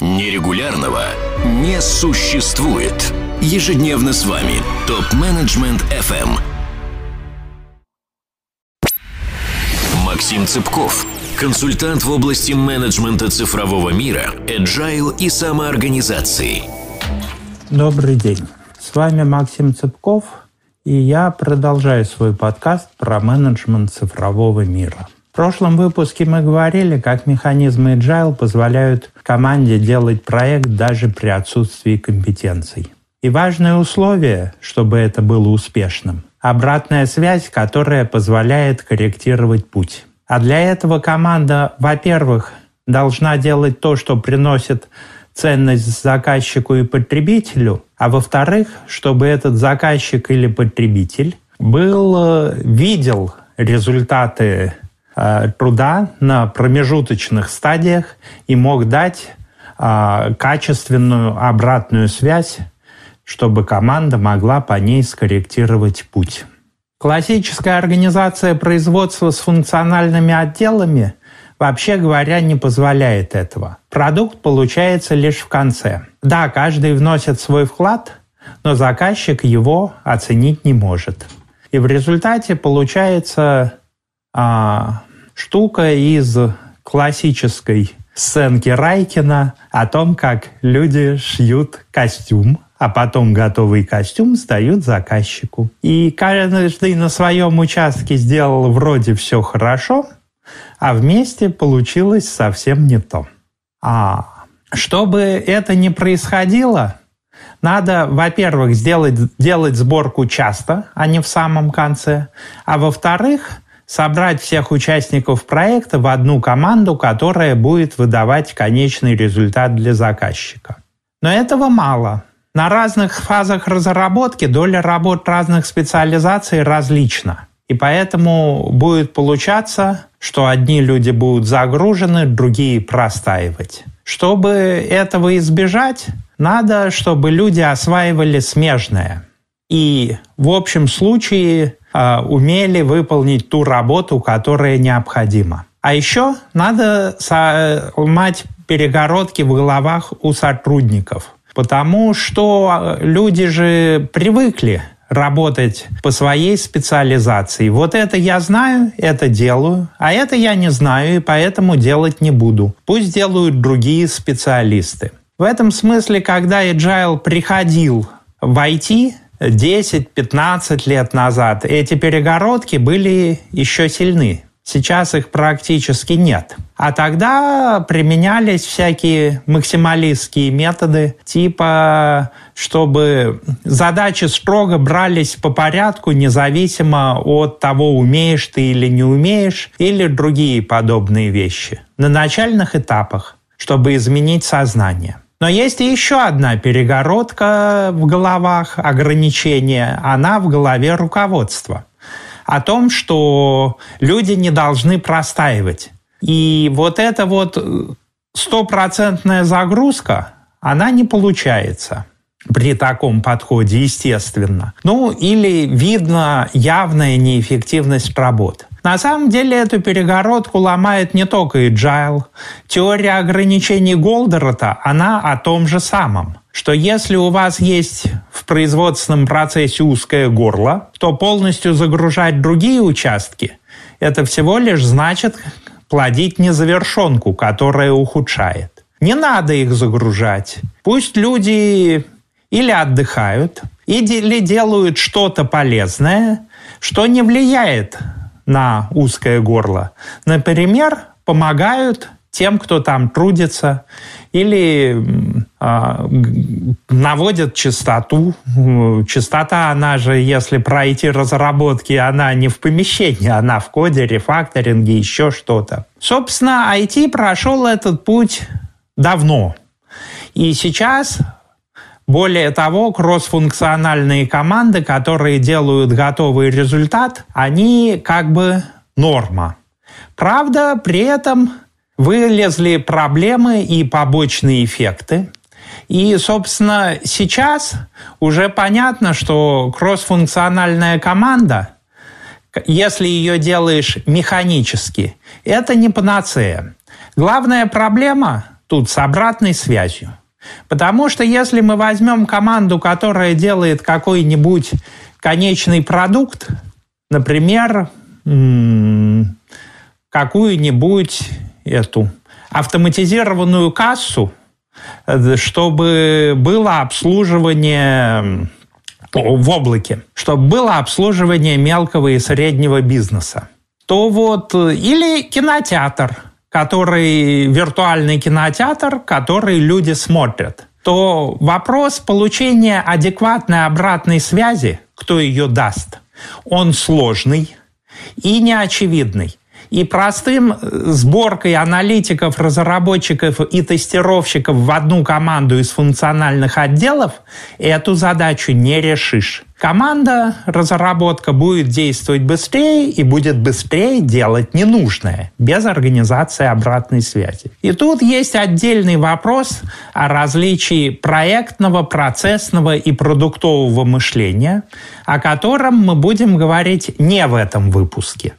Нерегулярного не существует. Ежедневно с вами ТОП-менеджмент FM. Максим Цыпков, консультант в области менеджмента цифрового мира, agile и самоорганизации. Добрый день. С вами Максим Цыпков, и я продолжаю свой подкаст про менеджмент цифрового мира – в прошлом выпуске мы говорили, как механизмы Agile позволяют команде делать проект даже при отсутствии компетенций. И важное условие, чтобы это было успешным – обратная связь, которая позволяет корректировать путь. А для этого команда, во-первых, должна делать то, что приносит ценность заказчику и потребителю, а во-вторых, чтобы этот заказчик или потребитель был, э, видел результаты труда на промежуточных стадиях и мог дать э, качественную обратную связь, чтобы команда могла по ней скорректировать путь. Классическая организация производства с функциональными отделами, вообще говоря, не позволяет этого. Продукт получается лишь в конце. Да, каждый вносит свой вклад, но заказчик его оценить не может. И в результате получается а, штука из классической сценки Райкина о том, как люди шьют костюм, а потом готовый костюм сдают заказчику. И каждый на своем участке сделал вроде все хорошо, а вместе получилось совсем не то. А чтобы это не происходило, надо, во-первых, сделать, делать сборку часто, а не в самом конце, а во-вторых, собрать всех участников проекта в одну команду, которая будет выдавать конечный результат для заказчика. Но этого мало. На разных фазах разработки доля работ разных специализаций различна. И поэтому будет получаться, что одни люди будут загружены, другие простаивать. Чтобы этого избежать, надо, чтобы люди осваивали смежное. И в общем случае умели выполнить ту работу, которая необходима. А еще надо сломать перегородки в головах у сотрудников, потому что а, люди же привыкли работать по своей специализации. Вот это я знаю, это делаю, а это я не знаю и поэтому делать не буду. Пусть делают другие специалисты. В этом смысле, когда Agile приходил в IT, 10-15 лет назад эти перегородки были еще сильны. Сейчас их практически нет. А тогда применялись всякие максималистские методы, типа, чтобы задачи строго брались по порядку, независимо от того, умеешь ты или не умеешь, или другие подобные вещи. На начальных этапах, чтобы изменить сознание. Но есть и еще одна перегородка в головах, ограничения. Она в голове руководства. О том, что люди не должны простаивать. И вот эта вот стопроцентная загрузка, она не получается при таком подходе, естественно. Ну, или видно явная неэффективность работы. На самом деле эту перегородку ломает не только Agile. Теория ограничений Голдерота, она о том же самом что если у вас есть в производственном процессе узкое горло, то полностью загружать другие участки – это всего лишь значит плодить незавершенку, которая ухудшает. Не надо их загружать. Пусть люди или отдыхают, или делают что-то полезное, что не влияет на узкое горло. Например, помогают тем, кто там трудится, или э, наводят чистоту. Чистота, она же, если пройти разработки, она не в помещении, она в коде, рефакторинге, еще что-то. Собственно, IT прошел этот путь давно. И сейчас более того, кроссфункциональные команды, которые делают готовый результат, они как бы норма. Правда, при этом вылезли проблемы и побочные эффекты. И, собственно, сейчас уже понятно, что кроссфункциональная команда, если ее делаешь механически, это не панацея. Главная проблема тут с обратной связью. Потому что если мы возьмем команду, которая делает какой-нибудь конечный продукт, например, какую-нибудь эту автоматизированную кассу, э, чтобы было обслуживание в облаке, чтобы было обслуживание мелкого и среднего бизнеса, то вот э, или кинотеатр, который виртуальный кинотеатр, который люди смотрят, то вопрос получения адекватной обратной связи, кто ее даст, он сложный и неочевидный. И простым сборкой аналитиков, разработчиков и тестировщиков в одну команду из функциональных отделов эту задачу не решишь. Команда разработка будет действовать быстрее и будет быстрее делать ненужное, без организации обратной связи. И тут есть отдельный вопрос о различии проектного, процессного и продуктового мышления, о котором мы будем говорить не в этом выпуске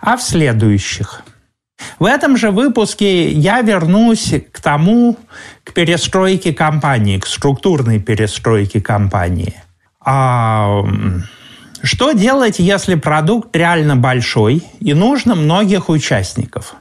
а в следующих. В этом же выпуске я вернусь к тому, к перестройке компании, к структурной перестройке компании. А что делать, если продукт реально большой и нужно многих участников?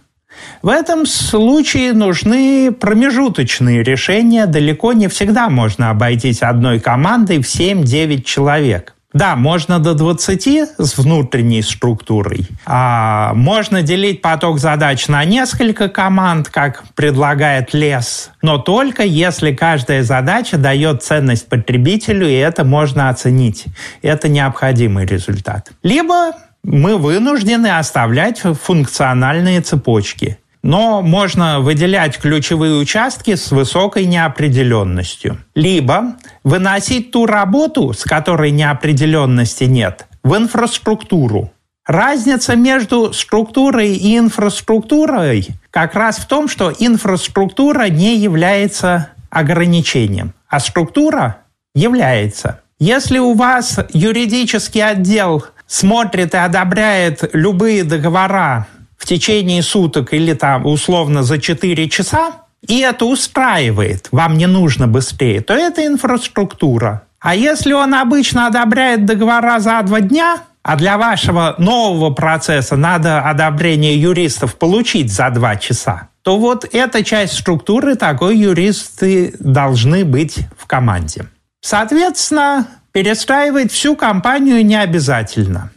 В этом случае нужны промежуточные решения. Далеко не всегда можно обойтись одной командой в 7-9 человек. Да, можно до 20 с внутренней структурой. А можно делить поток задач на несколько команд, как предлагает лес, но только если каждая задача дает ценность потребителю, и это можно оценить. Это необходимый результат. Либо мы вынуждены оставлять функциональные цепочки но можно выделять ключевые участки с высокой неопределенностью. Либо выносить ту работу, с которой неопределенности нет, в инфраструктуру. Разница между структурой и инфраструктурой как раз в том, что инфраструктура не является ограничением, а структура является. Если у вас юридический отдел смотрит и одобряет любые договора течение суток или там условно за 4 часа, и это устраивает, вам не нужно быстрее, то это инфраструктура. А если он обычно одобряет договора за два дня, а для вашего нового процесса надо одобрение юристов получить за два часа, то вот эта часть структуры, такой юристы должны быть в команде. Соответственно, перестраивать всю компанию не обязательно –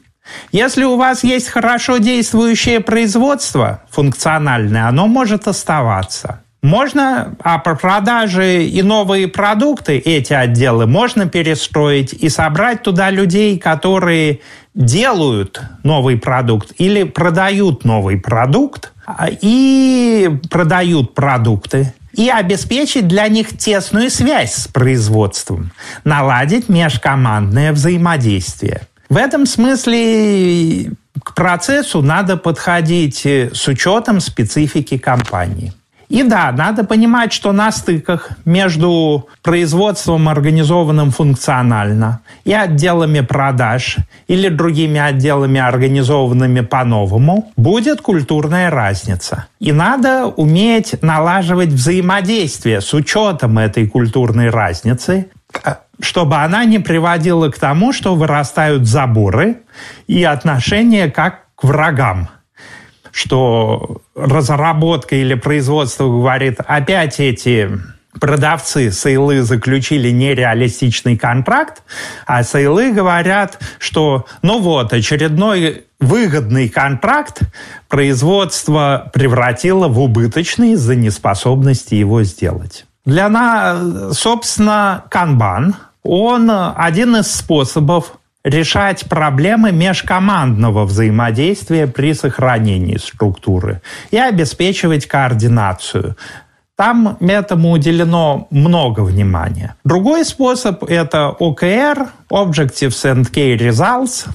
если у вас есть хорошо действующее производство функциональное, оно может оставаться. Можно, а по продаже и новые продукты, эти отделы, можно перестроить и собрать туда людей, которые делают новый продукт или продают новый продукт а, и продают продукты и обеспечить для них тесную связь с производством, наладить межкомандное взаимодействие. В этом смысле к процессу надо подходить э, с учетом специфики компании. И да, надо понимать, что на стыках между производством, организованным функционально, и отделами продаж или другими отделами, организованными по-новому, будет культурная разница. И надо уметь налаживать взаимодействие с учетом этой культурной разницы, чтобы она не приводила к тому, что вырастают заборы и отношения как к врагам. Что разработка или производство говорит, опять эти продавцы сейлы заключили нереалистичный контракт, а сейлы говорят, что ну вот, очередной выгодный контракт производство превратило в убыточный из-за неспособности его сделать. Для нас, собственно, канбан – он один из способов решать проблемы межкомандного взаимодействия при сохранении структуры и обеспечивать координацию. Там этому уделено много внимания. Другой способ – это OKR, Objectives and Key Results.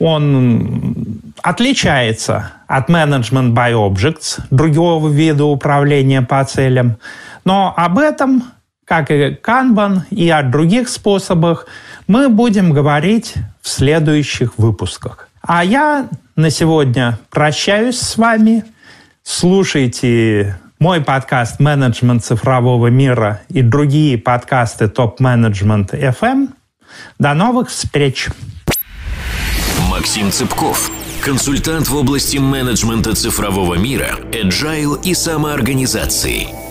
Он отличается от Management by Objects, другого вида управления по целям. Но об этом как и канбан и о других способах, мы будем говорить в следующих выпусках. А я на сегодня прощаюсь с вами. Слушайте мой подкаст «Менеджмент цифрового мира» и другие подкасты «Топ-менеджмент FM». До новых встреч! Максим Цыпков, консультант в области менеджмента цифрового мира, agile и самоорганизации.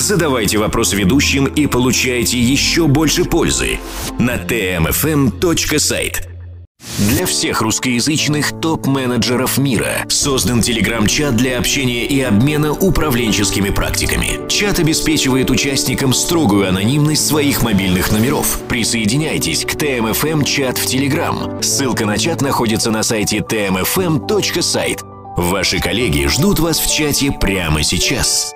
Задавайте вопрос ведущим и получайте еще больше пользы на tmfm.site. Для всех русскоязычных топ-менеджеров мира создан телеграм-чат для общения и обмена управленческими практиками. Чат обеспечивает участникам строгую анонимность своих мобильных номеров. Присоединяйтесь к ТМФМ чат в Телеграм. Ссылка на чат находится на сайте tmfm.site. Ваши коллеги ждут вас в чате прямо сейчас.